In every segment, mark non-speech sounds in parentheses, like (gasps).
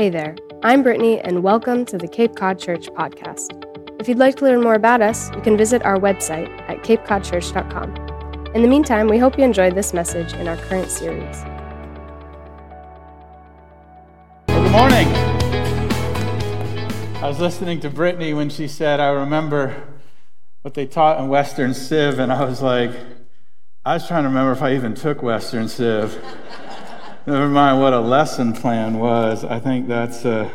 Hey there, I'm Brittany, and welcome to the Cape Cod Church podcast. If you'd like to learn more about us, you can visit our website at capecodchurch.com. In the meantime, we hope you enjoyed this message in our current series. Well, good morning. I was listening to Brittany when she said, I remember what they taught in Western Civ, and I was like, I was trying to remember if I even took Western Civ. Never mind what a lesson plan was. I think that's, uh,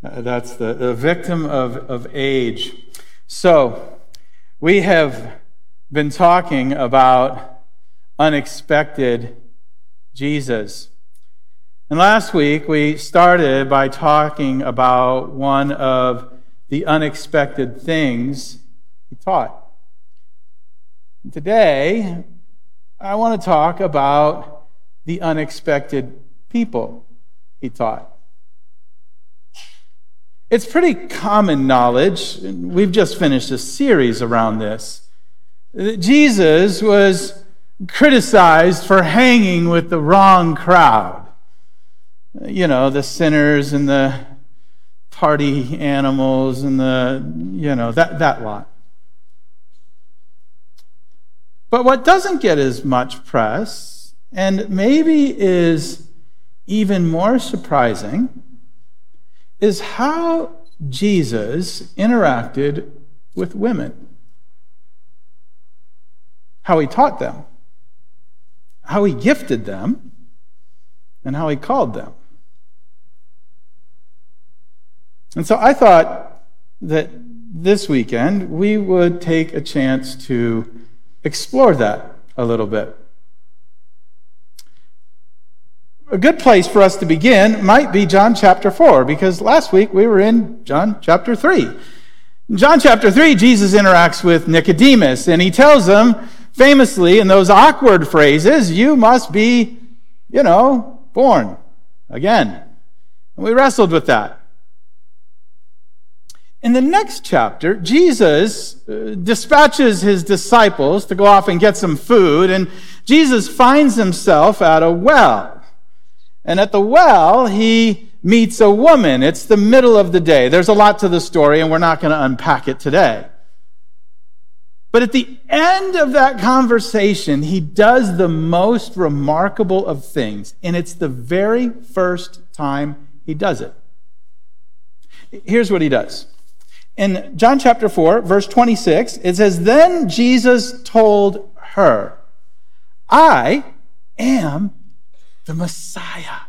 that's the, the victim of, of age. So, we have been talking about unexpected Jesus. And last week we started by talking about one of the unexpected things he taught. Today, I want to talk about the unexpected people he taught. It's pretty common knowledge, we've just finished a series around this. that Jesus was criticized for hanging with the wrong crowd. You know, the sinners and the party animals and the, you know, that, that lot. But what doesn't get as much press and maybe is even more surprising is how Jesus interacted with women, how he taught them, how he gifted them, and how he called them. And so I thought that this weekend we would take a chance to explore that a little bit. A good place for us to begin might be John chapter 4, because last week we were in John chapter 3. In John chapter 3, Jesus interacts with Nicodemus, and he tells him famously in those awkward phrases, You must be, you know, born again. And we wrestled with that. In the next chapter, Jesus uh, dispatches his disciples to go off and get some food, and Jesus finds himself at a well. And at the well, he meets a woman. It's the middle of the day. There's a lot to the story, and we're not going to unpack it today. But at the end of that conversation, he does the most remarkable of things, and it's the very first time he does it. Here's what he does. In John chapter 4, verse 26, it says, Then Jesus told her, I am the Messiah.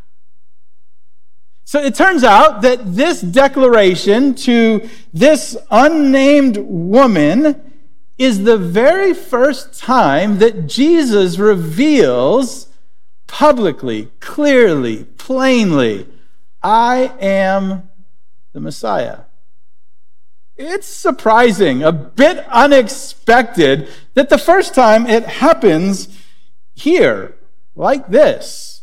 So it turns out that this declaration to this unnamed woman is the very first time that Jesus reveals publicly, clearly, plainly, I am the Messiah. It's surprising, a bit unexpected, that the first time it happens here, like this.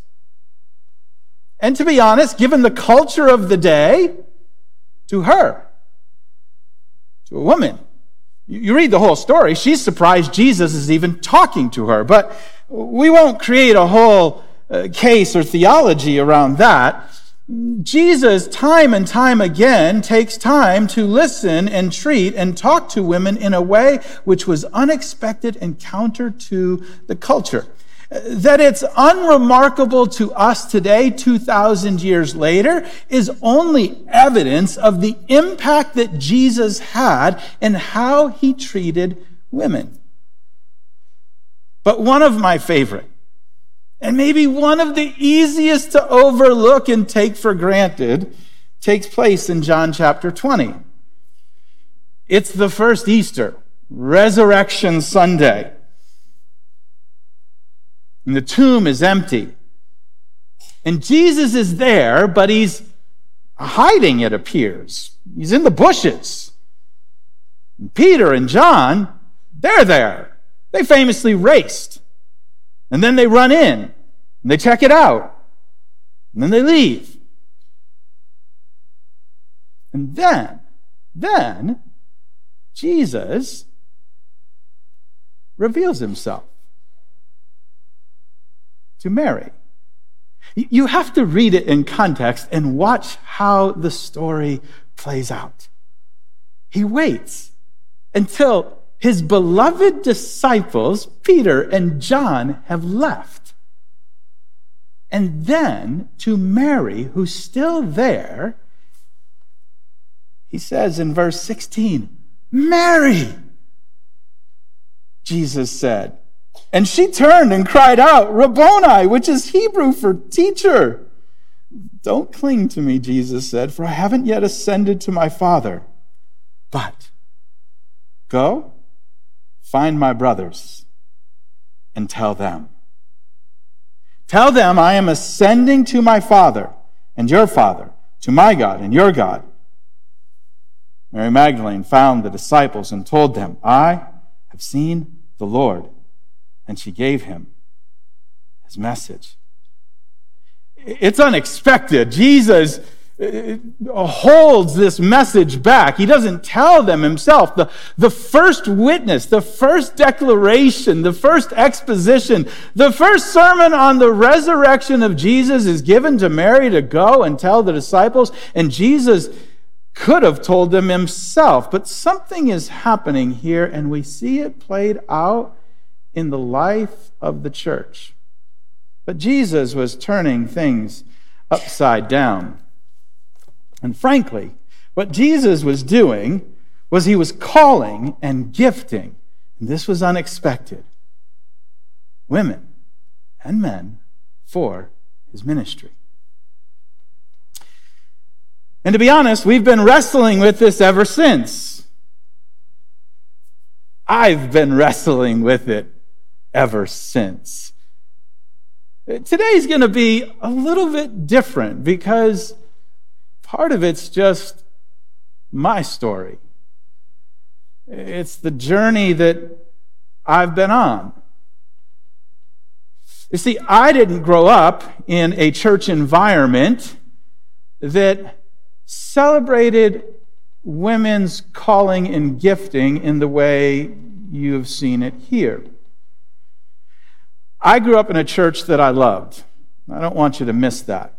And to be honest, given the culture of the day, to her, to a woman. You read the whole story, she's surprised Jesus is even talking to her. But we won't create a whole uh, case or theology around that. Jesus, time and time again, takes time to listen and treat and talk to women in a way which was unexpected and counter to the culture that it's unremarkable to us today, 2,000 years later, is only evidence of the impact that Jesus had and how he treated women. But one of my favorite, and maybe one of the easiest to overlook and take for granted, takes place in John chapter 20. It's the first Easter, Resurrection Sunday. And the tomb is empty. And Jesus is there, but he's hiding, it appears. He's in the bushes. And Peter and John, they're there. They famously raced. And then they run in and they check it out. And then they leave. And then, then, Jesus reveals himself to Mary. You have to read it in context and watch how the story plays out. He waits until his beloved disciples, Peter and John, have left. And then to Mary, who's still there, he says in verse 16, Mary, Jesus said. And she turned and cried out, Rabboni, which is Hebrew for teacher. Don't cling to me, Jesus said, for I haven't yet ascended to my Father. But go, find my brothers, and tell them. Tell them I am ascending to my Father and your Father, to my God and your God. Mary Magdalene found the disciples and told them, I have seen the Lord. And she gave him his message. It's unexpected. Jesus uh, holds this message back. He doesn't tell them himself. The, the first witness, the first declaration, the first exposition, the first sermon on the resurrection of Jesus is given to Mary to go and tell the disciples. And Jesus could have told them himself. But something is happening here, and we see it played out in the life of the church. But Jesus was turning things upside down. And frankly, what Jesus was doing was he was calling and gifting, and this was unexpected, women and men for his ministry. And to be honest, we've been wrestling with this ever since. I've been wrestling with it ever since. Today's going to be a little bit different because part of it's just my story. It's the journey that I've been on. You see, I didn't grow up in a church environment that celebrated women's calling and gifting in the way you have seen it here. I grew up in a church that I loved. I don't want you to miss that.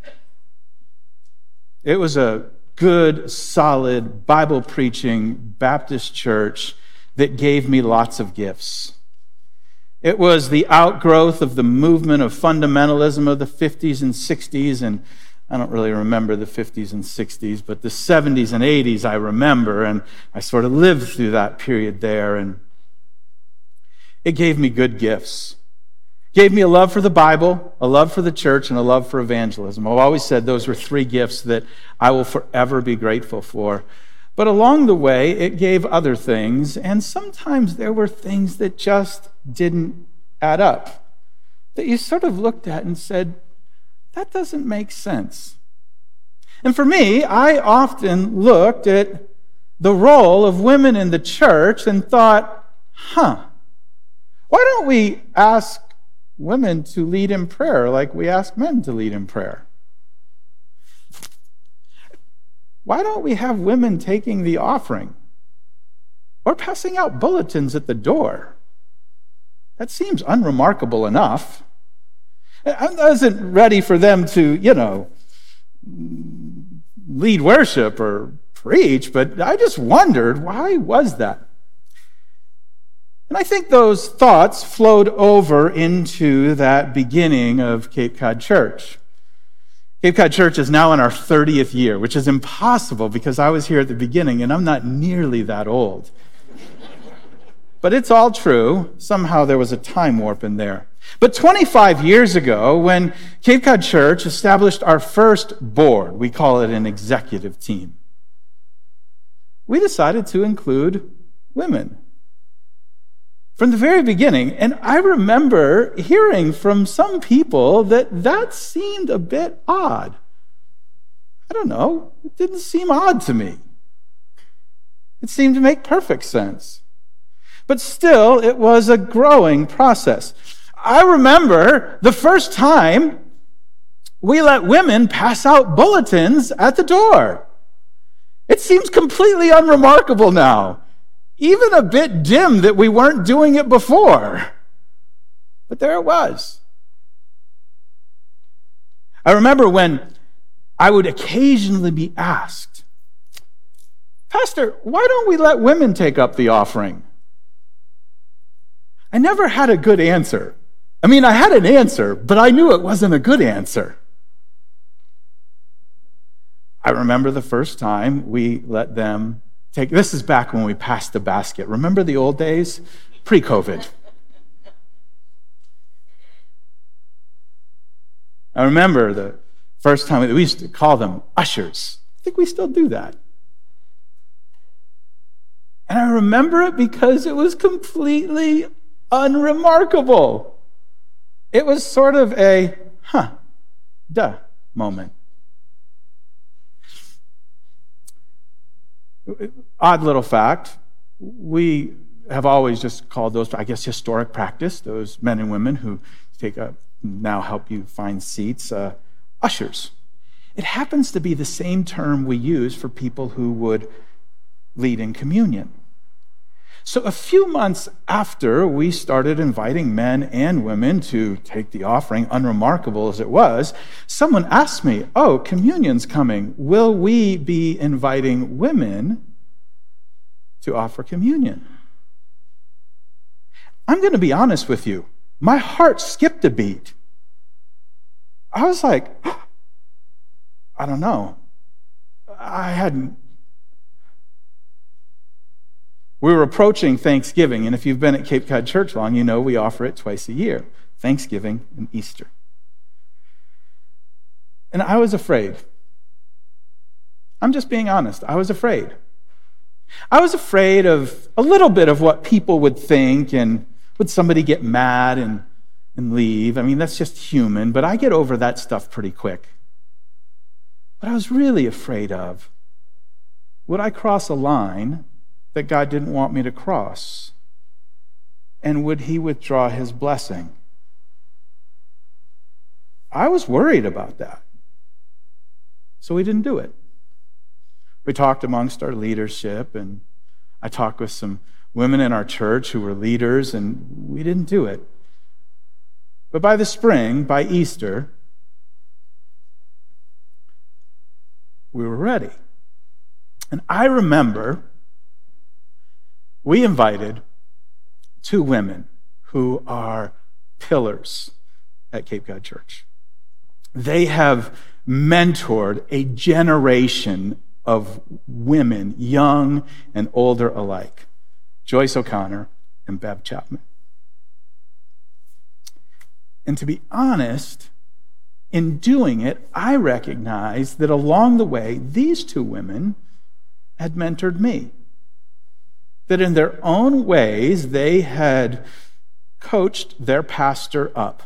It was a good, solid, Bible preaching Baptist church that gave me lots of gifts. It was the outgrowth of the movement of fundamentalism of the 50s and 60s. And I don't really remember the 50s and 60s, but the 70s and 80s I remember. And I sort of lived through that period there. And it gave me good gifts gave me a love for the Bible, a love for the church, and a love for evangelism. I've always said those were three gifts that I will forever be grateful for. But along the way, it gave other things, and sometimes there were things that just didn't add up. That you sort of looked at and said, that doesn't make sense. And for me, I often looked at the role of women in the church and thought, huh, why don't we ask women to lead in prayer like we ask men to lead in prayer? Why don't we have women taking the offering or passing out bulletins at the door? That seems unremarkable enough. I wasn't ready for them to, you know, lead worship or preach, but I just wondered why was that? And I think those thoughts flowed over into that beginning of Cape Cod Church. Cape Cod Church is now in our 30th year, which is impossible because I was here at the beginning and I'm not nearly that old. but it's all true. Somehow there was a time warp in there. But 25 years ago, when Cape Cod Church established our first board, we call it an executive team, we decided to include women from the very beginning. And I remember hearing from some people that that seemed a bit odd. I don't know, it didn't seem odd to me. It seemed to make perfect sense. But still, it was a growing process. I remember the first time we let women pass out bulletins at the door. It seems completely unremarkable now even a bit dim that we weren't doing it before. But there it was. I remember when I would occasionally be asked, Pastor, why don't we let women take up the offering? I never had a good answer. I mean, I had an answer, but I knew it wasn't a good answer. I remember the first time we let them take, this is back when we passed the basket. Remember the old days? Pre COVID. I remember the first time we used to call them ushers. I think we still do that. And I remember it because it was completely unremarkable. It was sort of a, huh, duh moment. Odd little fact we have always just called those, I guess, historic practice, those men and women who take a, now help you find seats, uh, ushers. It happens to be the same term we use for people who would lead in communion. So, a few months after we started inviting men and women to take the offering, unremarkable as it was, someone asked me, Oh, communion's coming. Will we be inviting women to offer communion? I'm going to be honest with you. My heart skipped a beat. I was like, (gasps) I don't know. I hadn't we were approaching Thanksgiving, and if you've been at Cape Cod Church long, you know we offer it twice a year Thanksgiving and Easter. And I was afraid. I'm just being honest. I was afraid. I was afraid of a little bit of what people would think, and would somebody get mad and, and leave? I mean, that's just human, but I get over that stuff pretty quick. But I was really afraid of would I cross a line that God didn't want me to cross? And would He withdraw His blessing? I was worried about that. So we didn't do it. We talked amongst our leadership, and I talked with some women in our church who were leaders, and we didn't do it. But by the spring, by Easter, we were ready. And I remember we invited two women who are pillars at Cape Cod Church. They have mentored a generation of women, young and older alike Joyce O'Connor and Bev Chapman. And to be honest, in doing it, I recognized that along the way, these two women had mentored me that in their own ways they had coached their pastor up.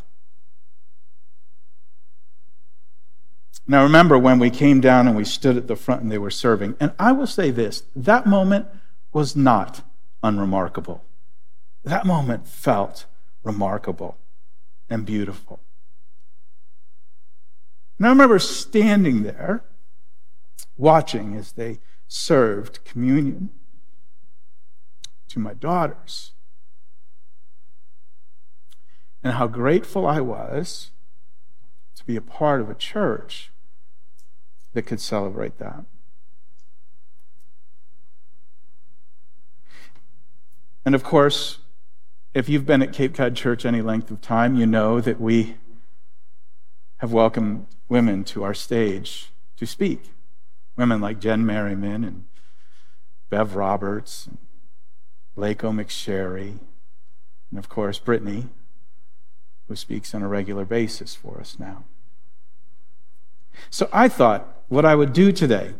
Now, remember when we came down and we stood at the front and they were serving. And I will say this that moment was not unremarkable. That moment felt remarkable and beautiful. And I remember standing there watching as they served communion to my daughters. And how grateful I was to be a part of a church that could celebrate that. And of course, if you've been at Cape Cod Church any length of time, you know that we have welcomed women to our stage to speak. Women like Jen Merriman and Bev Roberts, and Lako McSherry, and of course, Brittany, who speaks on a regular basis for us now. So I thought what I would do today,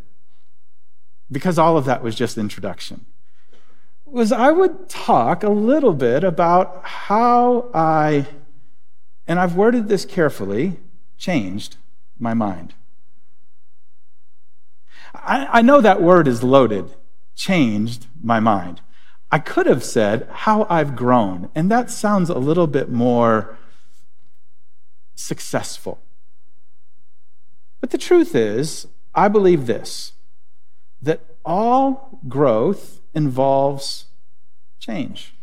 because all of that was just introduction, was I would talk a little bit about how I, and I've worded this carefully, changed my mind. I, I know that word is loaded, changed my mind. I could have said how I've grown, and that sounds a little bit more successful. But the truth is, I believe this that all growth involves change.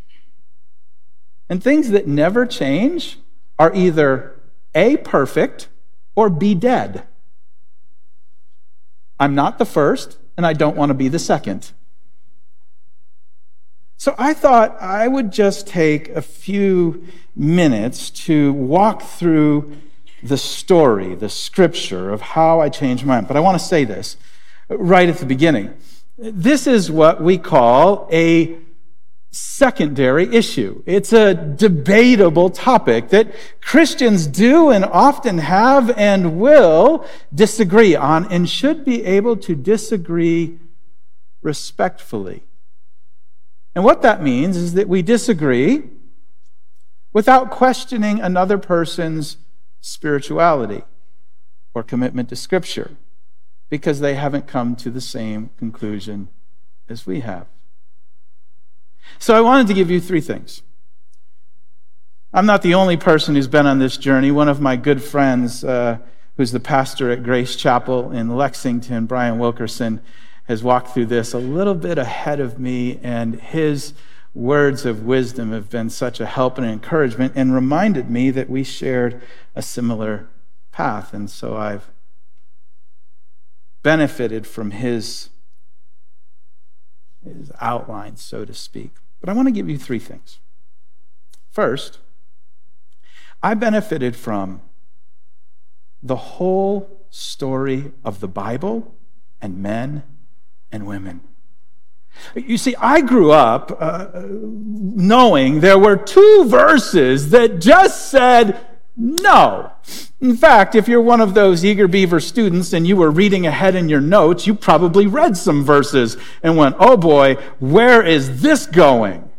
And things that never change are either A, perfect, or B, dead. I'm not the first, and I don't want to be the second. So I thought I would just take a few minutes to walk through the story, the scripture of how I changed my mind. But I want to say this right at the beginning. This is what we call a secondary issue. It's a debatable topic that Christians do and often have and will disagree on and should be able to disagree respectfully. And what that means is that we disagree without questioning another person's spirituality or commitment to Scripture because they haven't come to the same conclusion as we have. So I wanted to give you three things. I'm not the only person who's been on this journey. One of my good friends, uh, who's the pastor at Grace Chapel in Lexington, Bryan Wilkerson, has walked through this a little bit ahead of me, and his words of wisdom have been such a help and encouragement and reminded me that we shared a similar path. And so I've benefited from his, his outline, so to speak. But I want to give you three things. First, I benefited from the whole story of the Bible and men and women. You see, I grew up uh, knowing there were two verses that just said no. In fact, if you're one of those eager beaver students and you were reading ahead in your notes, you probably read some verses and went, oh boy, where is this going?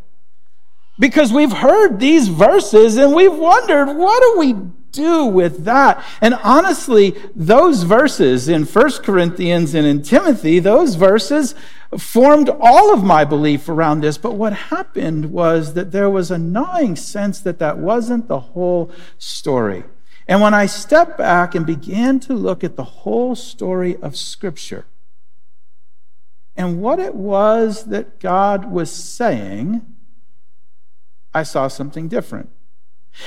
Because we've heard these verses and we've wondered, what do we do with that? And honestly, those verses in First Corinthians and in Timothy, those verses formed all of my belief around this. But what happened was that there was a gnawing sense that that wasn't the whole story. And when I stepped back and began to look at the whole story of Scripture and what it was that God was saying, I saw something different.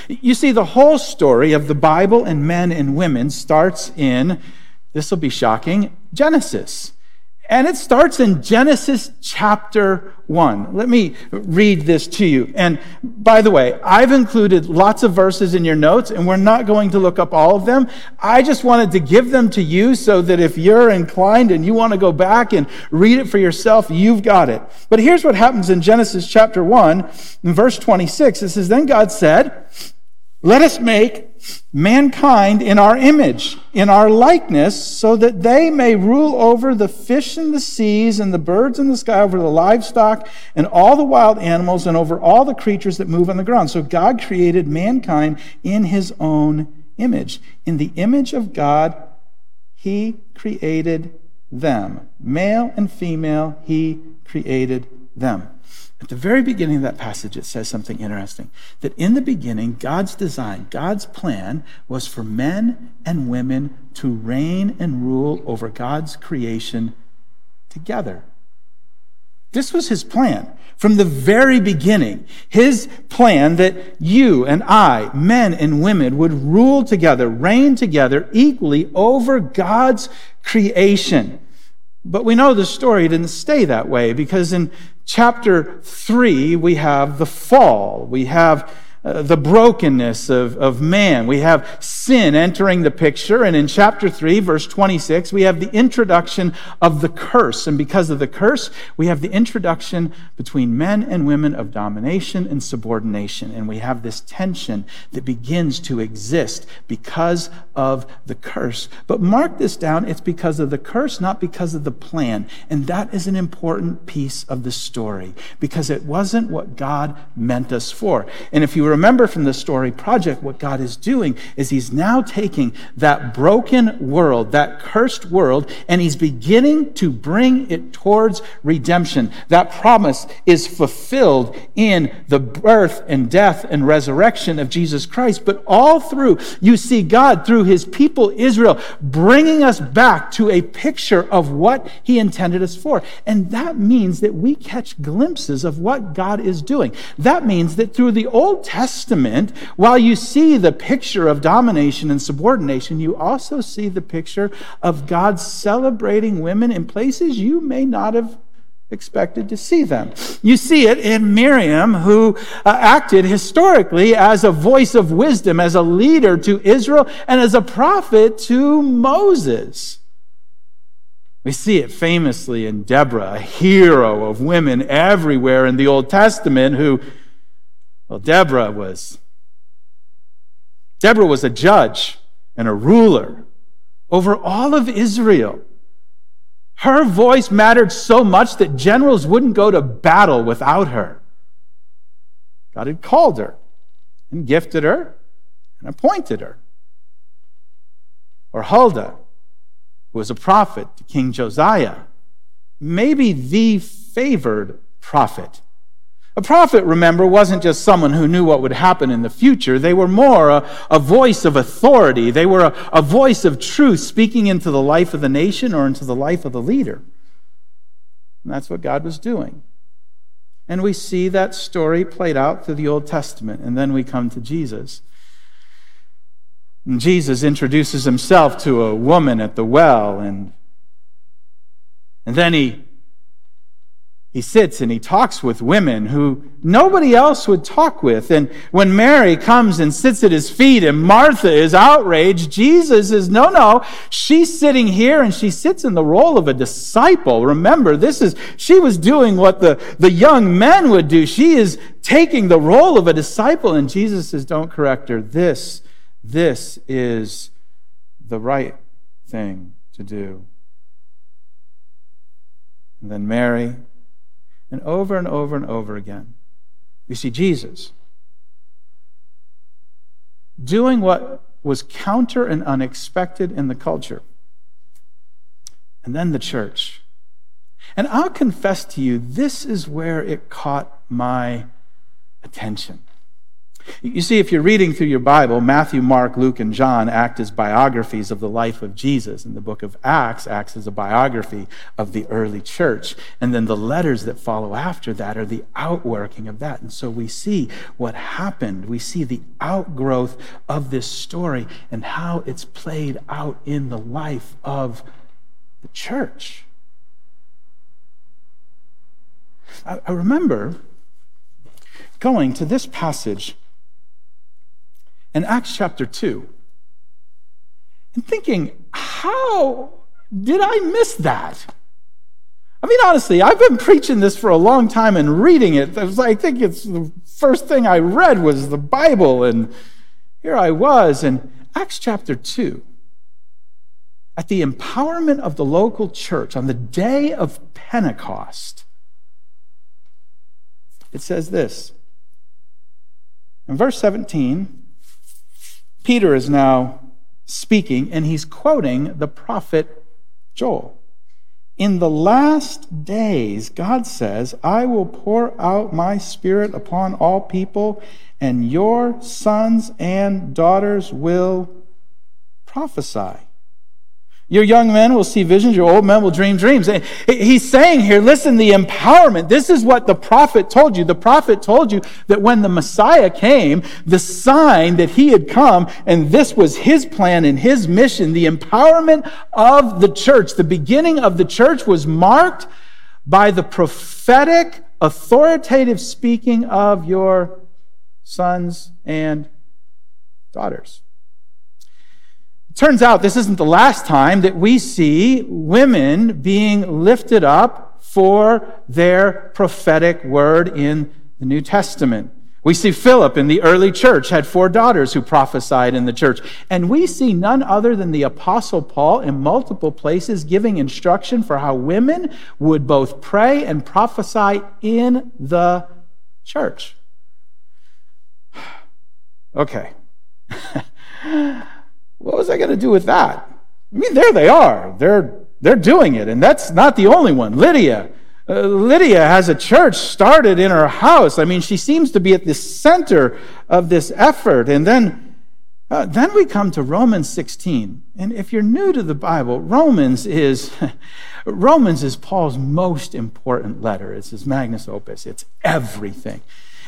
You see, the whole story of the Bible and men and women starts in, this will be shocking, Genesis. And it starts in Genesis chapter 1. Let me read this to you. And by the way, I've included lots of verses in your notes, and we're not going to look up all of them. I just wanted to give them to you so that if you're inclined and you want to go back and read it for yourself, you've got it. But here's what happens in Genesis chapter 1, in verse 26. It says, Then God said, let us make mankind in our image, in our likeness, so that they may rule over the fish in the seas and the birds in the sky, over the livestock and all the wild animals, and over all the creatures that move on the ground. So God created mankind in his own image. In the image of God, he created them. Male and female, he created them. At the very beginning of that passage, it says something interesting that in the beginning, God's design, God's plan was for men and women to reign and rule over God's creation together. This was his plan from the very beginning. His plan that you and I, men and women, would rule together, reign together equally over God's creation. But we know the story didn't stay that way because in chapter 3, we have the fall. We have uh, the brokenness of, of man. We have sin entering the picture. And in chapter 3, verse 26, we have the introduction of the curse. And because of the curse, we have the introduction between men and women of domination and subordination. And we have this tension that begins to exist because of the curse. But mark this down it's because of the curse, not because of the plan. And that is an important piece of the story because it wasn't what God meant us for. And if you remember from the story project, what God is doing is He's now taking that broken world, that cursed world, and He's beginning to bring it towards redemption. That promise is fulfilled in the birth and death and resurrection of Jesus Christ. But all through, you see God through His people Israel bringing us back to a picture of what He intended us for. And that means that we catch glimpses of what God is doing. That means that through the Old Testament, Testament, while you see the picture of domination and subordination, you also see the picture of God celebrating women in places you may not have expected to see them. You see it in Miriam, who uh, acted historically as a voice of wisdom, as a leader to Israel, and as a prophet to Moses. We see it famously in Deborah, a hero of women everywhere in the Old Testament, who, well, Deborah was. Deborah was a judge and a ruler over all of Israel. Her voice mattered so much that generals wouldn't go to battle without her. God had called her and gifted her and appointed her. Or Huldah, who was a prophet to King Josiah, maybe the favored prophet a prophet, remember, wasn't just someone who knew what would happen in the future. They were more a, a voice of authority. They were a, a voice of truth speaking into the life of the nation or into the life of the leader. And that's what God was doing. And we see that story played out through the Old Testament. And then we come to Jesus. And Jesus introduces himself to a woman at the well, and, and then he he sits and he talks with women who nobody else would talk with. And when Mary comes and sits at his feet and Martha is outraged, Jesus is, no, no, she's sitting here and she sits in the role of a disciple. Remember, this is, she was doing what the, the young men would do. She is taking the role of a disciple. And Jesus says, don't correct her. This, this is the right thing to do. And then Mary and over and over and over again, we see Jesus doing what was counter and unexpected in the culture. And then the church. And I'll confess to you, this is where it caught my attention. You see, if you're reading through your Bible, Matthew, Mark, Luke, and John act as biographies of the life of Jesus, and the book of Acts acts as a biography of the early church. And then the letters that follow after that are the outworking of that. And so we see what happened. We see the outgrowth of this story and how it's played out in the life of the church. I, remember going to this passage in Acts chapter 2 and thinking, how did I miss that? I mean, honestly, I've been preaching this for a long time and reading it. I think it's the first thing I read was the Bible, and here I was in Acts chapter 2. At the empowerment of the local church on the day of Pentecost, it says this. In verse 17, Peter is now speaking, and he's quoting the prophet Joel. In the last days, God says, I will pour out my spirit upon all people, and your sons and daughters will prophesy. Your young men will see visions, your old men will dream dreams. He's saying here, listen, the empowerment, this is what the prophet told you. The prophet told you that when the Messiah came, the sign that he had come, and this was his plan and his mission, the empowerment of the church, the beginning of the church was marked by the prophetic, authoritative speaking of your sons and daughters. Turns out this isn't the last time that we see women being lifted up for their prophetic word in the New Testament. We see Philip in the early church had four daughters who prophesied in the church. And we see none other than the Apostle Paul in multiple places giving instruction for how women would both pray and prophesy in the church. (sighs) Okay. (laughs) What was I going to do with that? I mean, there they are. They're, they're doing it. And that's not the only one. Lydia. Uh, Lydia has a church started in her house. I mean, she seems to be at the center of this effort. And then, uh, then we come to Romans 16. And if you're new to the Bible, Romans is, (laughs) Romans is Paul's most important letter. It's his magnus opus. It's everything.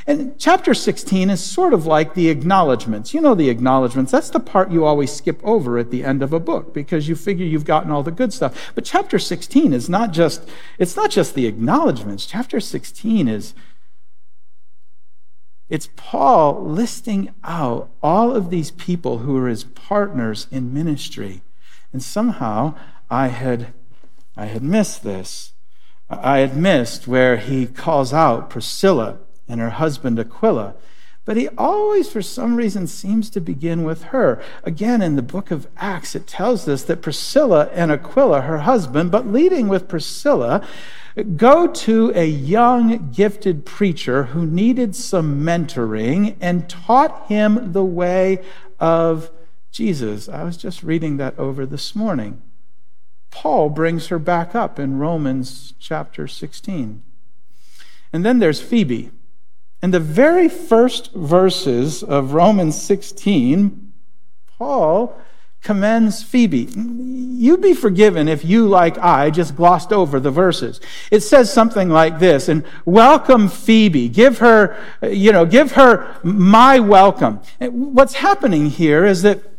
And chapter 16 is sort of like the acknowledgments. You know the acknowledgments. That's the part you always skip over at the end of a book because you figure you've gotten all the good stuff. But chapter 16 is not just, it's not just the acknowledgments. Chapter 16 is, it's Paul listing out all of these people who are his partners in ministry. And somehow I had, I had missed this. I had missed where he calls out Priscilla and her husband Aquila. But he always, for some reason, seems to begin with her. Again, in the book of Acts, it tells us that Priscilla and Aquila, her husband, but leading with Priscilla, go to a young, gifted preacher who needed some mentoring and taught him the way of Jesus. I was just reading that over this morning. Paul brings her back up in Romans chapter 16. And then there's Phoebe. In the very first verses of Romans 16, Paul commends Phoebe. You'd be forgiven if you, like I, just glossed over the verses. It says something like this, and welcome Phoebe. Give her, you know, give her my welcome. What's happening here is that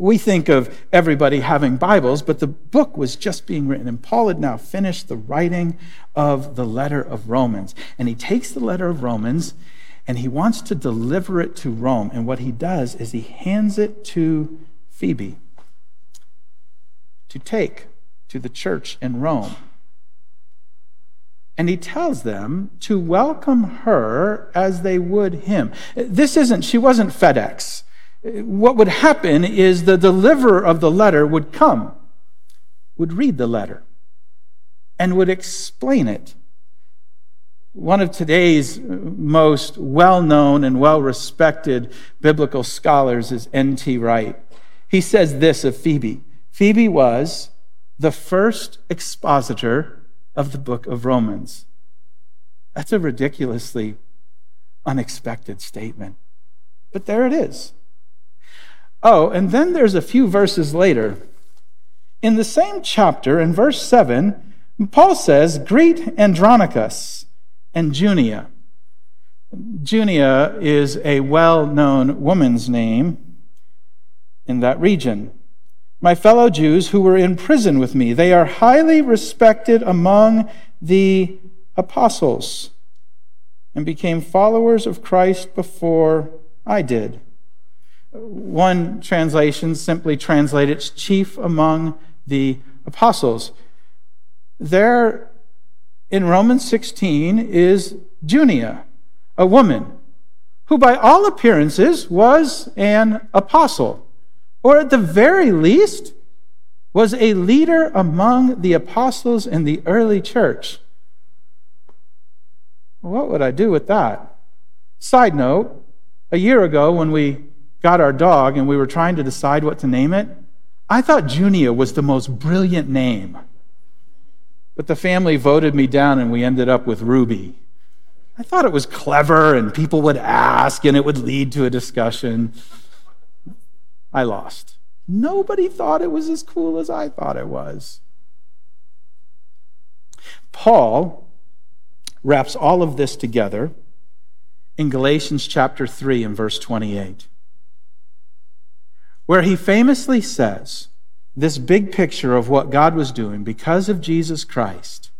we think of everybody having Bibles, but the book was just being written, and Paul had now finished the writing of the letter of Romans. And he takes the letter of Romans and he wants to deliver it to Rome. And what he does is he hands it to Phoebe to take to the church in Rome. And he tells them to welcome her as they would him. This isn't, she wasn't FedEx what would happen is the deliverer of the letter would come, would read the letter, and would explain it. One of today's most well known and well respected biblical scholars is N.T. Wright. He says this of Phoebe Phoebe was the first expositor of the book of Romans. That's a ridiculously unexpected statement. But there it is. Oh, and then there's a few verses later. In the same chapter, in verse 7, Paul says, Greet Andronicus and Junia. Junia is a well known woman's name in that region. My fellow Jews who were in prison with me, they are highly respected among the apostles and became followers of Christ before I did. One translation simply translates chief among the apostles. There in Romans 16 is Junia, a woman who, by all appearances, was an apostle, or at the very least, was a leader among the apostles in the early church. What would I do with that? Side note, a year ago when we got our dog and we were trying to decide what to name it, I thought Junia was the most brilliant name. But the family voted me down and we ended up with Ruby. I thought it was clever and people would ask and it would lead to a discussion. I lost. Nobody thought it was as cool as I thought it was. Paul wraps all of this together in Galatians chapter 3 and verse 28 where he famously says this big picture of what God was doing because of Jesus Christ,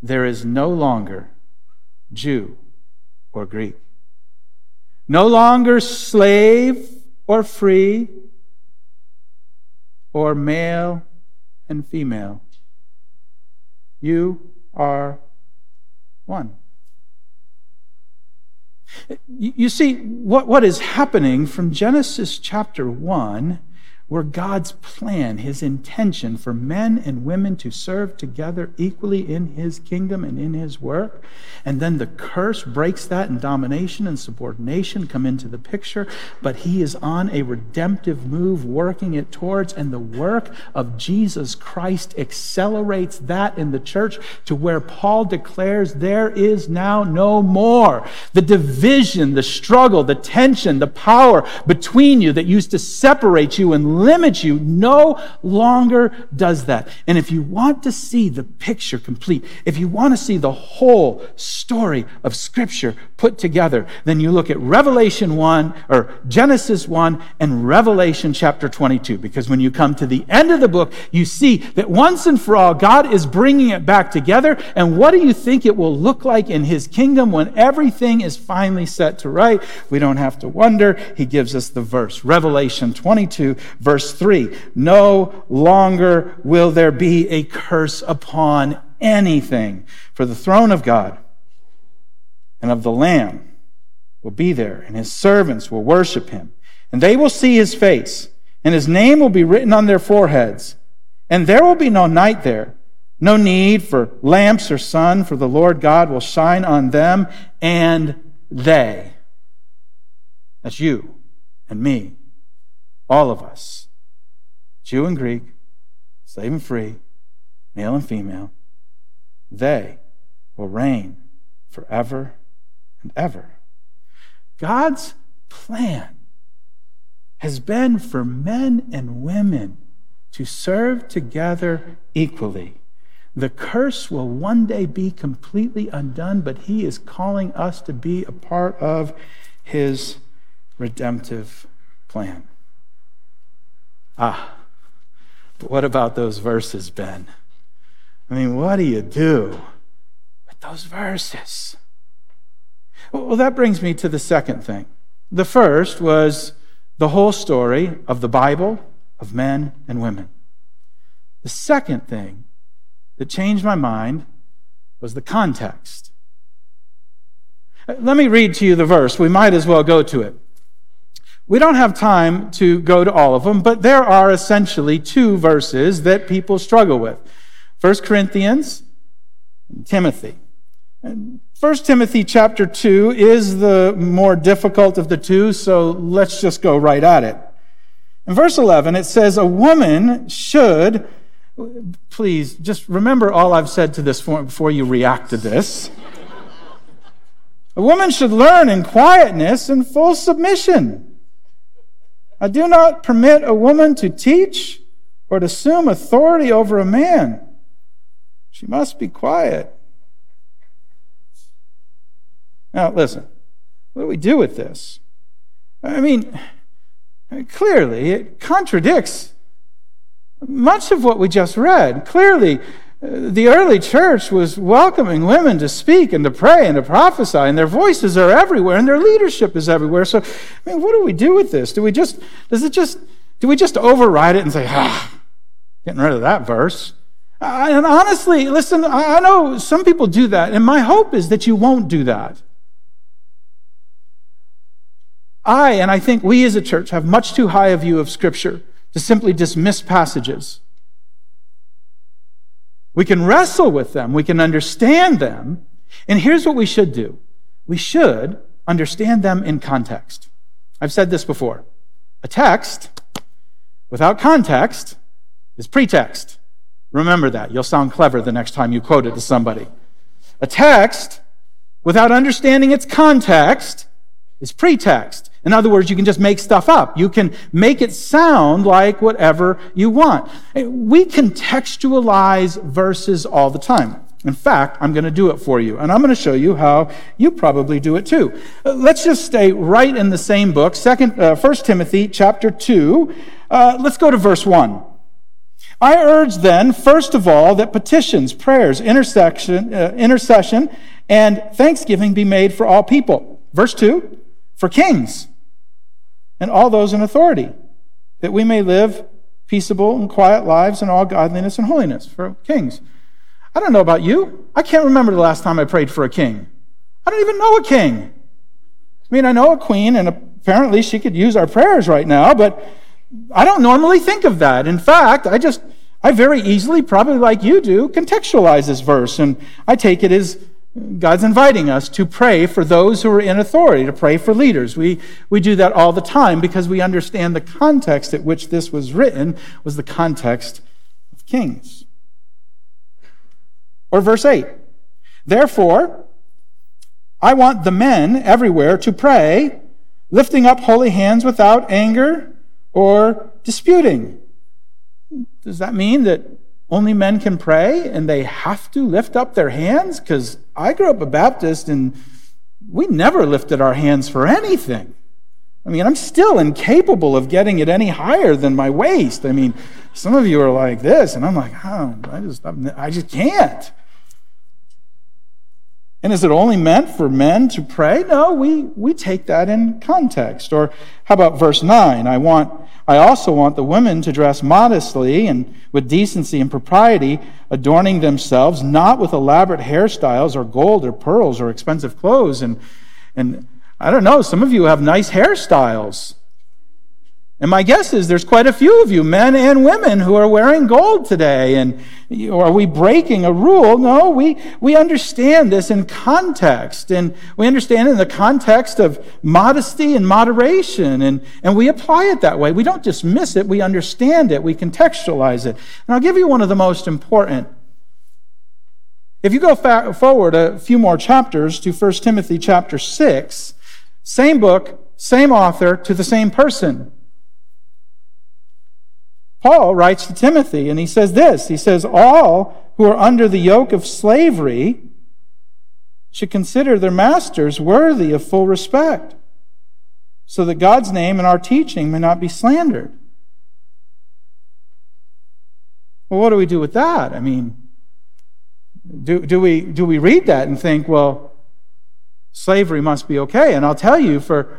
there is no longer Jew or Greek, no longer slave or free, or male and female. You are one. You see, what, what is happening from Genesis chapter 1 were God's plan, his intention for men and women to serve together equally in his kingdom and in his work. And then the curse breaks that, and domination and subordination come into the picture. But he is on a redemptive move, working it towards, and the work of Jesus Christ accelerates that in the church to where Paul declares there is now no more. The division, the struggle, the tension, the power between you that used to separate you and and limit you no longer does that. And if you want to see the picture complete, if you want to see the whole story of Scripture put together, then you look at Revelation 1 or Genesis 1 and Revelation chapter 22. Because when you come to the end of the book, you see that once and for all, God is bringing it back together. And what do you think it will look like in His kingdom when everything is finally set to right? We don't have to wonder. He gives us the verse. Revelation 22, verse 3. No longer will there be a curse upon anything, for the throne of God and of the Lamb will be there, and his servants will worship him. And they will see his face, and his name will be written on their foreheads. And there will be no night there, no need for lamps or sun, for the Lord God will shine on them, and they. That's you and me, all of us, Jew and Greek, slave and free, male and female, they will reign forever and ever. God's plan has been for men and women to serve together equally. The curse will one day be completely undone, but He is calling us to be a part of His redemptive plan. Ah, but what about those verses, Ben? I mean, what do you do with those verses? Well, that brings me to the second thing. The first was the whole story of the Bible, of men and women. The second thing that changed my mind was the context. Let me read to you the verse. We might as well go to it. We don't have time to go to all of them, but there are essentially two verses that people struggle with 1 Corinthians and Timothy. And 1 Timothy chapter 2 is the more difficult of the two, so let's just go right at it. In verse 11, it says, A woman should, please just remember all I've said to this before you react to this. A woman should learn in quietness and full submission. I do not permit a woman to teach or to assume authority over a man. She must be quiet. Now, listen, what do we do with this? I mean, clearly, it contradicts much of what we just read. Clearly, the early church was welcoming women to speak and to pray and to prophesy, and their voices are everywhere, and their leadership is everywhere. So, I mean, what do we do with this? Do we just, does it just, do we just override it and say, ah, getting rid of that verse? And honestly, listen, I know some people do that, and my hope is that you won't do that. I, and I think we as a church, have much too high a view of Scripture to simply dismiss passages we can wrestle with them, we can understand them. And here's what we should do we should understand them in context. I've said this before. A text without context is pretext. Remember that. You'll sound clever the next time you quote it to somebody. A text without understanding its context is pretext. In other words, you can just make stuff up. You can make it sound like whatever you want. We contextualize verses all the time. In fact, I'm going to do it for you, and I'm going to show you how you probably do it too. Uh, let's just stay right in the same book, Second, uh, 1 Timothy chapter 2. Uh, let's go to verse 1. I urge then, first of all, that petitions, prayers, intercession, uh, intercession, and thanksgiving be made for all people. Verse 2 for kings and all those in authority, that we may live peaceable and quiet lives in all godliness and holiness for kings. I don't know about you. I can't remember the last time I prayed for a king. I don't even know a king. I mean, I know a queen, and apparently she could use our prayers right now, but I don't normally think of that. In fact, I just, I very easily, probably like you do, contextualize this verse, and I take it as God's inviting us to pray for those who are in authority, to pray for leaders. We, we do that all the time because we understand the context at which this was written was the context of kings. Or verse 8. Therefore, I want the men everywhere to pray, lifting up holy hands without anger or disputing. Does that mean that only men can pray and they have to lift up their hands? Because I grew up a Baptist and we never lifted our hands for anything. I mean, I'm still incapable of getting it any higher than my waist. I mean, some of you are like this, and I'm like, oh, I just, I just can't. And is it only meant for men to pray? No, we, we take that in context. Or how about verse 9? I want I also want the women to dress modestly and with decency and propriety, adorning themselves, not with elaborate hairstyles or gold or pearls or expensive clothes. And, and I don't know, some of you have nice hairstyles. And my guess is there's quite a few of you, men and women, who are wearing gold today. And are we breaking a rule? No, we, we understand this in context. And we understand it in the context of modesty and moderation. And, and we apply it that way. We don't just dismiss it, we understand it, we contextualize it. And I'll give you one of the most important. If you go fa- forward a few more chapters to 1 Timothy chapter 6, same book, same author, to the same person. Paul writes to Timothy and he says this He says, All who are under the yoke of slavery should consider their masters worthy of full respect, so that God's name and our teaching may not be slandered. Well, what do we do with that? I mean, do, do, we, do we read that and think, well, slavery must be okay? And I'll tell you, for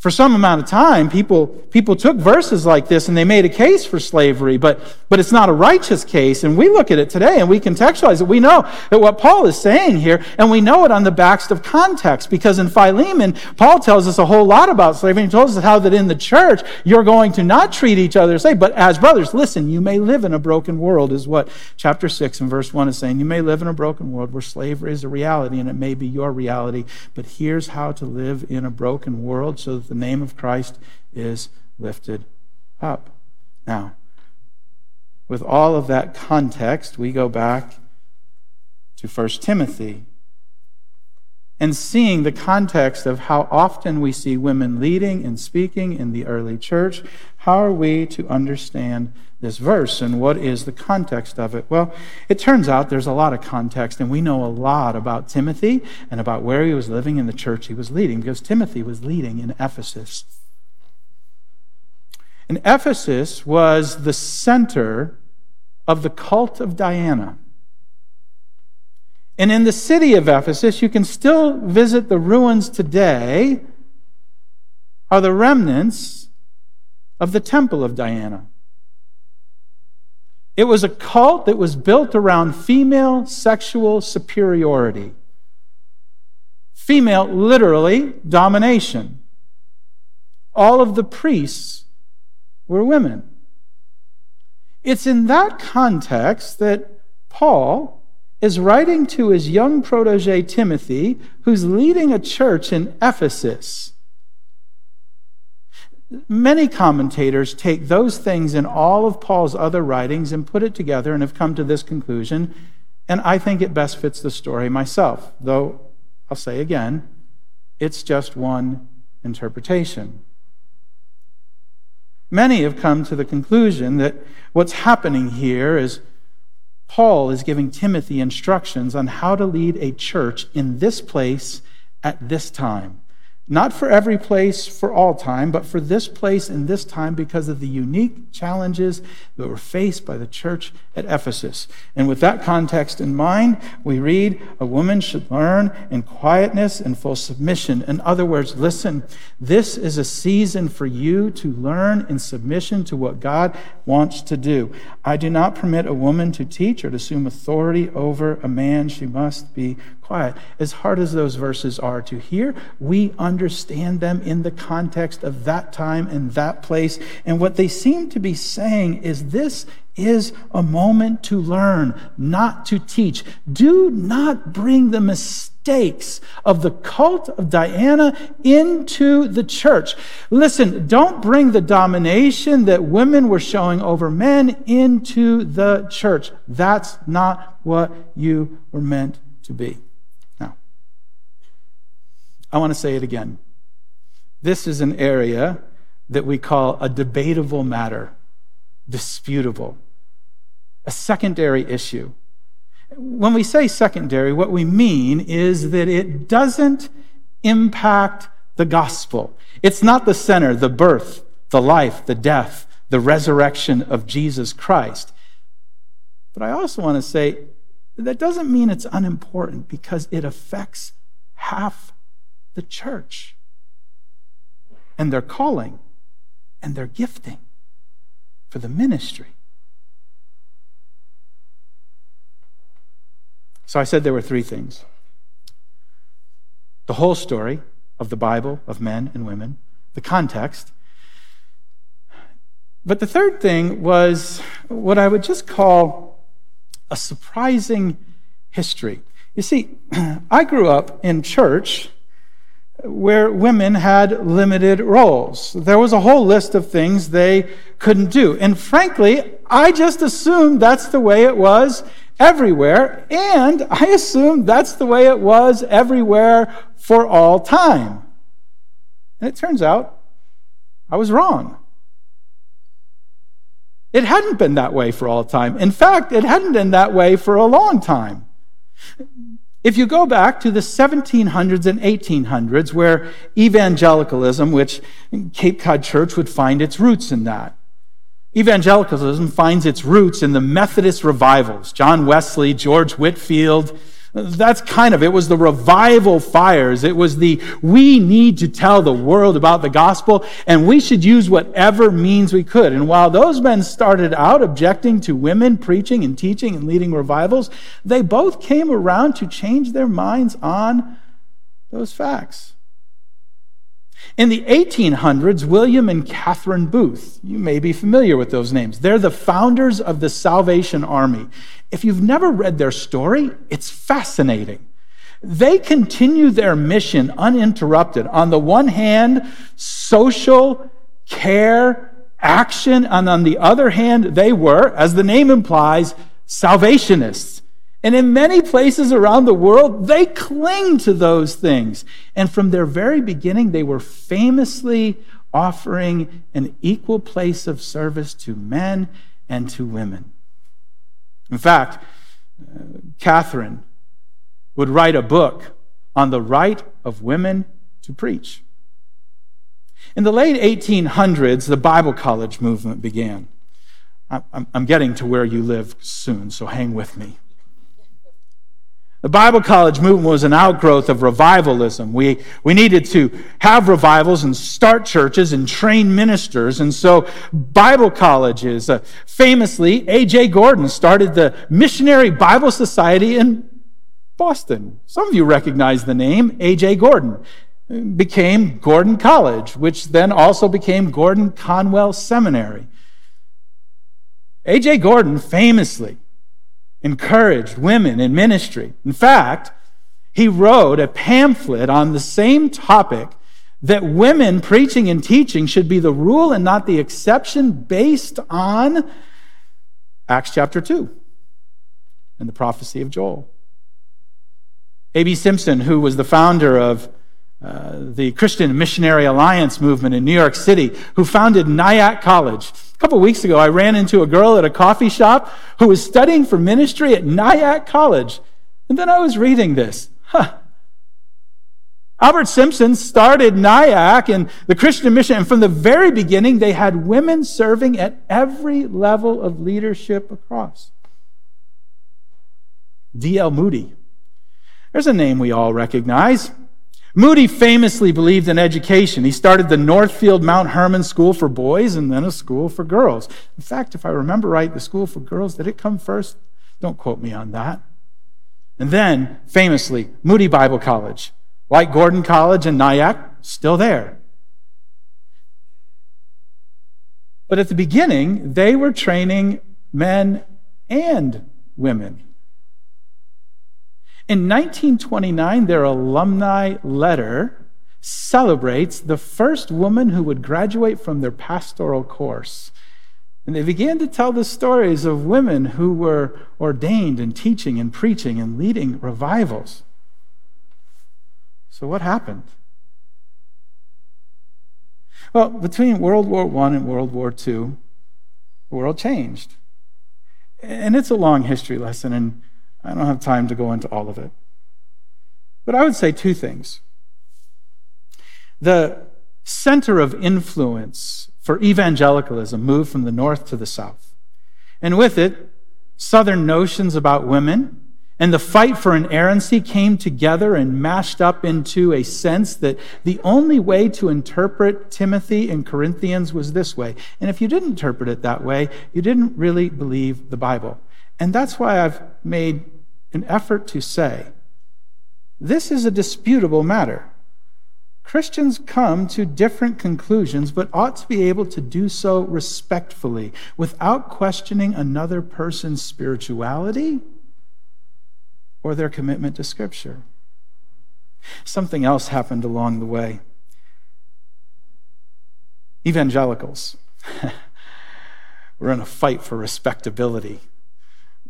for some amount of time, people, people took verses like this and they made a case for slavery, but, but it's not a righteous case. And we look at it today and we contextualize it. We know that what Paul is saying here, and we know it on the backs of context, because in Philemon, Paul tells us a whole lot about slavery. He tells us how that in the church, you're going to not treat each other the same, but as brothers, listen, you may live in a broken world, is what chapter 6 and verse 1 is saying. You may live in a broken world where slavery is a reality, and it may be your reality, but here's how to live in a broken world so that the name of Christ is lifted up. Now, with all of that context, we go back to 1 Timothy and seeing the context of how often we see women leading and speaking in the early church, how are we to understand this verse and what is the context of it? Well, it turns out there's a lot of context, and we know a lot about Timothy and about where he was living in the church he was leading, because Timothy was leading in Ephesus. And Ephesus was the center of the cult of Diana. And in the city of Ephesus, you can still visit the ruins today, are the remnants of the temple of Diana. It was a cult that was built around female sexual superiority. Female, literally, domination. All of the priests were women. It's in that context that Paul is writing to his young protege Timothy, who's leading a church in Ephesus. Many commentators take those things in all of Paul's other writings and put it together and have come to this conclusion, and I think it best fits the story myself, though I'll say again, it's just one interpretation. Many have come to the conclusion that what's happening here is Paul is giving Timothy instructions on how to lead a church in this place at this time. Not for every place for all time, but for this place and this time because of the unique challenges that were faced by the church at Ephesus. And with that context in mind, we read, A woman should learn in quietness and full submission. In other words, listen, this is a season for you to learn in submission to what God wants to do. I do not permit a woman to teach or to assume authority over a man. She must be quiet. As hard as those verses are to hear, we understand them in the context of that time and that place. And what they seem to be saying is this is a moment to learn, not to teach. Do not bring the mistakes of the cult of Diana into the church. Listen, don't bring the domination that women were showing over men into the church. That's not what you were meant to be. I want to say it again. This is an area that we call a debatable matter, disputable, a secondary issue. When we say secondary, what we mean is that it doesn't impact the gospel. It's not the center, the birth, the life, the death, the resurrection of Jesus Christ. But I also want to say that doesn't mean it's unimportant because it affects half the church and their calling and their gifting for the ministry. So I said there were three things the whole story of the Bible, of men and women, the context. But the third thing was what I would just call a surprising history. You see, (clears throat) I grew up in church where women had limited roles. There was a whole list of things they couldn't do. And frankly, I just assumed that's the way it was everywhere, and I assumed that's the way it was everywhere for all time. And it turns out I was wrong. It hadn't been that way for all time. In fact, it hadn't been that way for a long time. If you go back to the 1700s and 1800s, where evangelicalism, which Cape Cod Church would find its roots in that, evangelicalism finds its roots in the Methodist revivals. John Wesley, George Whitefield, that's kind of, it was the revival fires. It was the, we need to tell the world about the gospel and we should use whatever means we could. And while those men started out objecting to women preaching and teaching and leading revivals, they both came around to change their minds on those facts. In the 1800s, William and Catherine Booth, you may be familiar with those names. They're the founders of the Salvation Army. If you've never read their story, it's fascinating. They continue their mission uninterrupted. On the one hand, social care, action, and on the other hand, they were, as the name implies, salvationists. And in many places around the world, they cling to those things. And from their very beginning, they were famously offering an equal place of service to men and to women. In fact, uh, Catherine would write a book on the right of women to preach. In the late 1800s, the Bible college movement began. I'm getting to where you live soon, so hang with me. The Bible college movement was an outgrowth of revivalism. We, we needed to have revivals and start churches and train ministers. And so Bible colleges, uh, famously, A.J. Gordon started the Missionary Bible Society in Boston. Some of you recognize the name A.J. Gordon. Became Gordon College, which then also became Gordon Conwell Seminary. A.J. Gordon famously encouraged women in ministry. In fact, he wrote a pamphlet on the same topic that women preaching and teaching should be the rule and not the exception based on Acts chapter 2 and the prophecy of Joel. A.B. Simpson, who was the founder of uh, the Christian Missionary Alliance movement in New York City, who founded Nyack College, a couple weeks ago, I ran into a girl at a coffee shop who was studying for ministry at Nyack College. And then I was reading this. Huh. Albert Simpson started Nyack and the Christian mission, and from the very beginning, they had women serving at every level of leadership across. D.L. Moody. There's a name we all recognize. Moody famously believed in education. He started the Northfield Mount Hermon School for boys and then a school for girls. In fact, if I remember right, the school for girls, did it come first? Don't quote me on that. And then, famously, Moody Bible College, like Gordon College and Nyack, still there. But at the beginning, they were training men and women in 1929, their alumni letter celebrates the first woman who would graduate from their pastoral course. And they began to tell the stories of women who were ordained in teaching and preaching and leading revivals. So, what happened? Well, between World War I and World War II, the world changed. And it's a long history lesson, and I don't have time to go into all of it. But I would say two things. The center of influence for evangelicalism moved from the north to the south. And with it, Southern notions about women and the fight for inerrancy came together and mashed up into a sense that the only way to interpret Timothy in Corinthians was this way. And if you didn't interpret it that way, you didn't really believe the Bible. And that's why I've made an effort to say this is a disputable matter. Christians come to different conclusions, but ought to be able to do so respectfully without questioning another person's spirituality or their commitment to Scripture. Something else happened along the way. Evangelicals (laughs) were in a fight for respectability.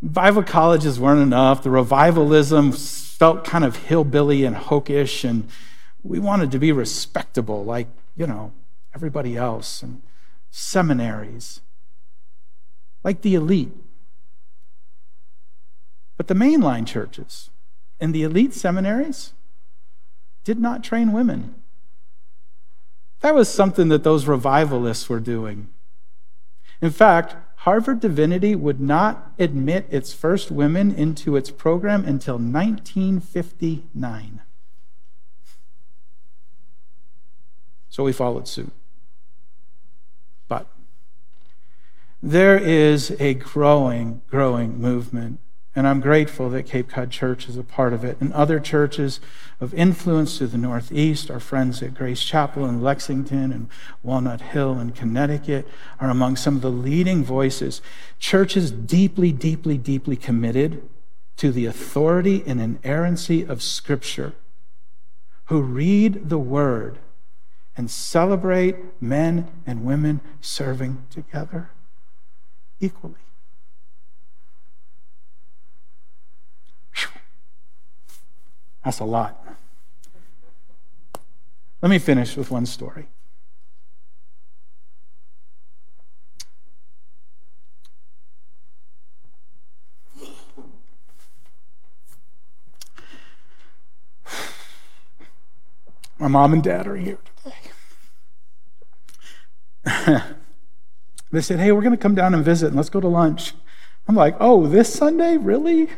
Bible colleges weren't enough. The revivalism felt kind of hillbilly and hokish, and we wanted to be respectable, like, you know, everybody else, and seminaries, like the elite. But the mainline churches and the elite seminaries did not train women. That was something that those revivalists were doing. In fact, Harvard Divinity would not admit its first women into its program until 1959. So we followed suit. But there is a growing, growing movement and I'm grateful that Cape Cod Church is a part of it. And other churches of influence to the Northeast, our friends at Grace Chapel in Lexington and Walnut Hill in Connecticut, are among some of the leading voices. Churches deeply, deeply, deeply committed to the authority and inerrancy of Scripture, who read the Word and celebrate men and women serving together equally. That's a lot. Let me finish with one story. My mom and dad are here today. (laughs) they said, Hey, we're going to come down and visit and let's go to lunch. I'm like, Oh, this Sunday? Really?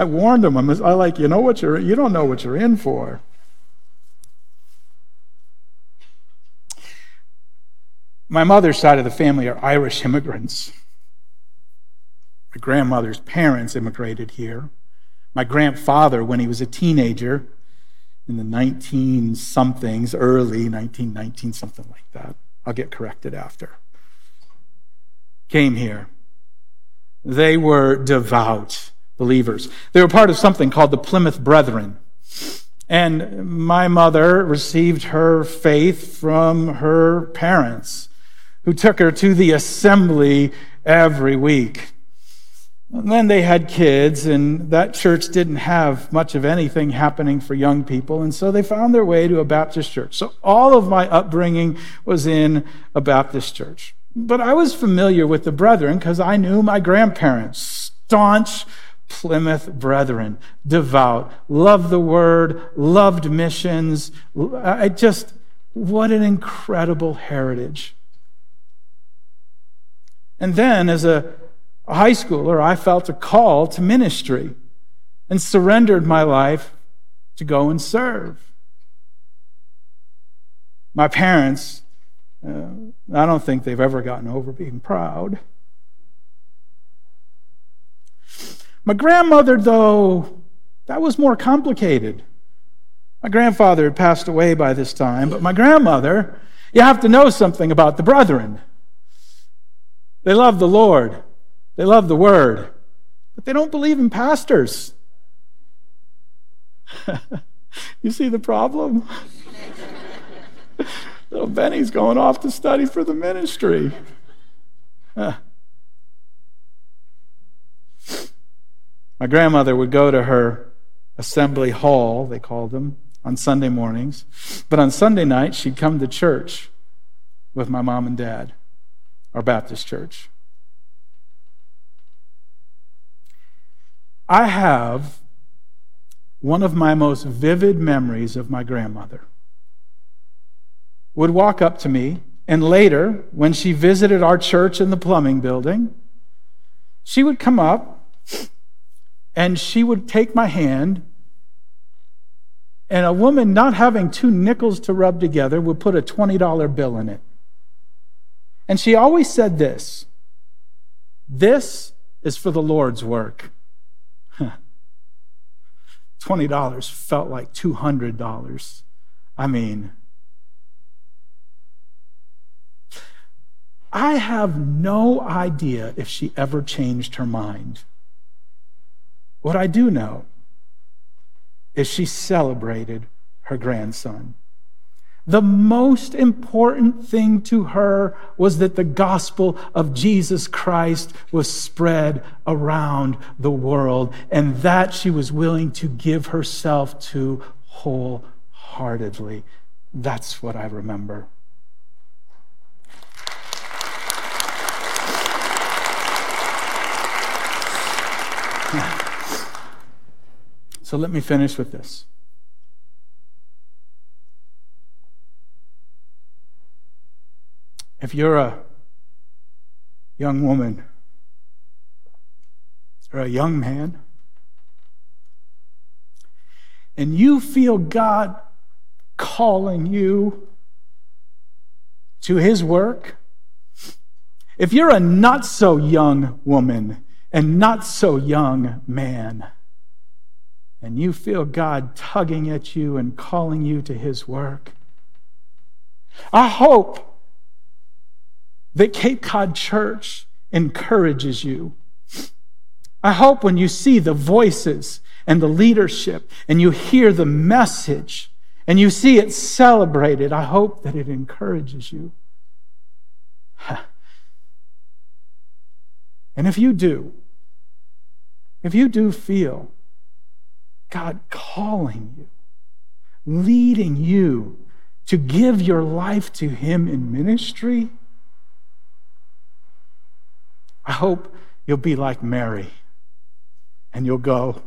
I warned them. I'm I like, you know what you're, you don't know what you're in for. My mother's side of the family are Irish immigrants. My grandmother's parents immigrated here. My grandfather, when he was a teenager, in the 19 somethings, early 1919, something like that. I'll get corrected after. Came here. They were devout believers. They were part of something called the Plymouth Brethren. And my mother received her faith from her parents, who took her to the assembly every week. And then they had kids, and that church didn't have much of anything happening for young people, and so they found their way to a Baptist church. So all of my upbringing was in a Baptist church. But I was familiar with the brethren because I knew my grandparents, staunch Plymouth brethren, devout, loved the word, loved missions. I just, what an incredible heritage. And then, as a high schooler, I felt a call to ministry and surrendered my life to go and serve. My parents, uh, I don't think they've ever gotten over being proud. My grandmother, though, that was more complicated. My grandfather had passed away by this time, but my grandmother, you have to know something about the brethren. They love the Lord, they love the Word, but they don't believe in pastors. (laughs) you see the problem? (laughs) Little Benny's going off to study for the ministry. (laughs) My grandmother would go to her assembly hall, they called them, on Sunday mornings, but on Sunday night, she'd come to church with my mom and dad, our Baptist church. I have one of my most vivid memories of my grandmother. Would walk up to me, and later, when she visited our church in the plumbing building, she would come up and she would take my hand and a woman not having two nickels to rub together would put a $20 bill in it. And she always said this This is for the Lord's work. (laughs) $20 felt like $200. I mean, I have no idea if she ever changed her mind. What I do know is she celebrated her grandson. The most important thing to her was that the gospel of Jesus Christ was spread around the world, and that she was willing to give herself to wholeheartedly. That's what I remember. So let me finish with this. If you're a young woman or a young man, and you feel God calling you to his work, if you're a not so young woman and not so young man, and you feel God tugging at you and calling you to his work, I hope that Cape Cod Church encourages you. I hope when you see the voices and the leadership and you hear the message and you see it celebrated, I hope that it encourages you. (sighs) And if you do, if you do feel God calling you, leading you to give your life to Him in ministry, I hope you'll be like Mary and you'll go.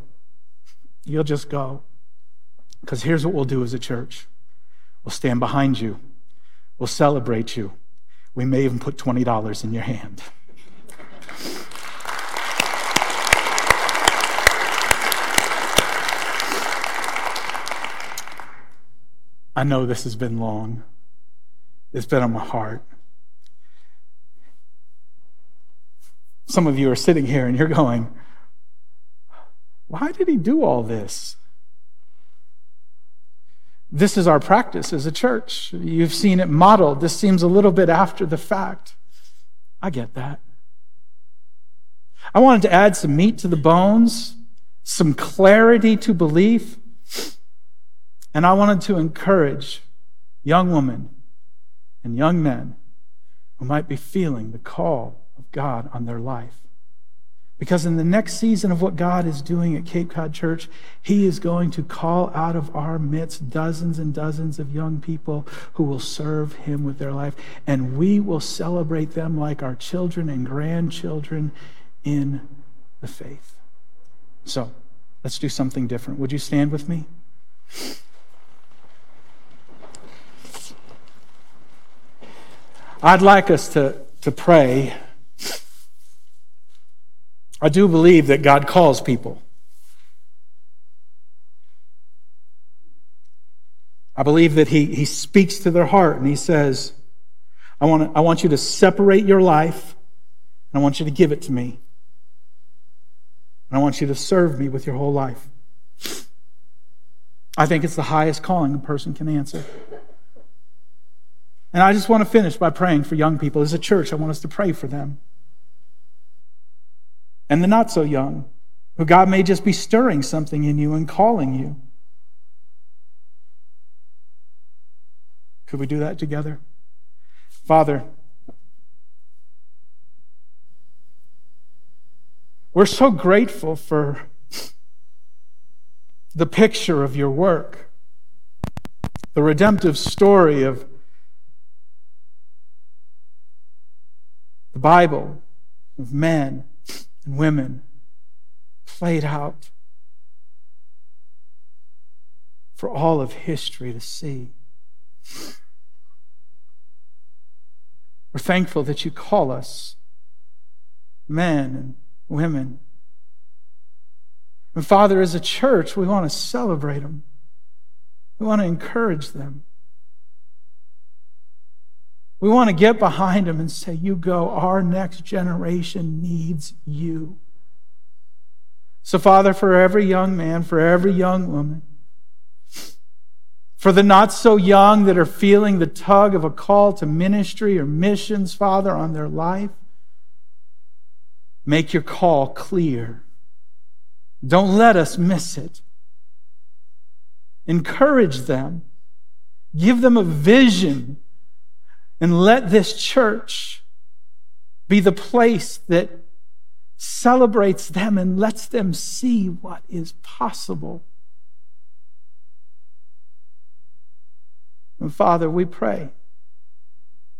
You'll just go. Because here's what we'll do as a church we'll stand behind you, we'll celebrate you. We may even put $20 in your hand. I know this has been long. It's been on my heart. Some of you are sitting here and you're going, why did he do all this? This is our practice as a church. You've seen it modeled. This seems a little bit after the fact. I get that. I wanted to add some meat to the bones, some clarity to belief. And I wanted to encourage young women and young men who might be feeling the call of God on their life. Because in the next season of what God is doing at Cape Cod Church, He is going to call out of our midst dozens and dozens of young people who will serve Him with their life. And we will celebrate them like our children and grandchildren in the faith. So let's do something different. Would you stand with me? I'd like us to, to pray. I do believe that God calls people. I believe that he, he speaks to their heart and he says, I want, I want you to separate your life and I want you to give it to me. And I want you to serve me with your whole life. I think it's the highest calling a person can answer. And I just want to finish by praying for young people. As a church, I want us to pray for them. And the not so young, who God may just be stirring something in you and calling you. Could we do that together? Father, we're so grateful for the picture of your work the redemptive story of the Bible, of men and women played out for all of history to see. We're thankful that you call us men and women. And Father, as a church, we want to celebrate them. We want to encourage them. We want to get behind them and say, You go. Our next generation needs you. So, Father, for every young man, for every young woman, for the not so young that are feeling the tug of a call to ministry or missions, Father, on their life, make your call clear. Don't let us miss it. Encourage them. Give them a vision. And let this church be the place that celebrates them and lets them see what is possible. And Father, we pray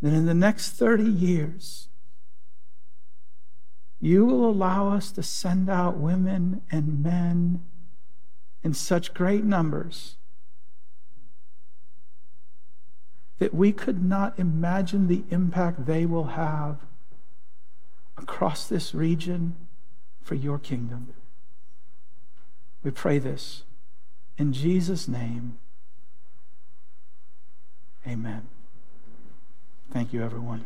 that in the next 30 years, you will allow us to send out women and men in such great numbers that we could not imagine the impact they will have across this region for your kingdom. We pray this in Jesus' name. Amen. Thank you, everyone.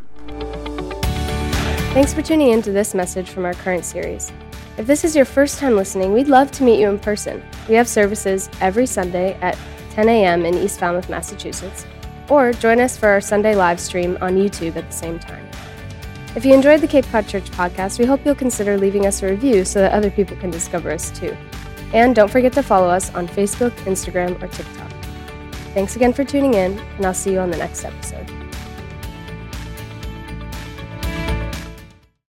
Thanks for tuning in to this message from our current series. If this is your first time listening, we'd love to meet you in person. We have services every Sunday at 10 a.m. in East Falmouth, Massachusetts, or join us for our Sunday live stream on YouTube at the same time. If you enjoyed the Cape Cod Church podcast, we hope you'll consider leaving us a review so that other people can discover us too. And don't forget to follow us on Facebook, Instagram, or TikTok. Thanks again for tuning in, and I'll see you on the next episode.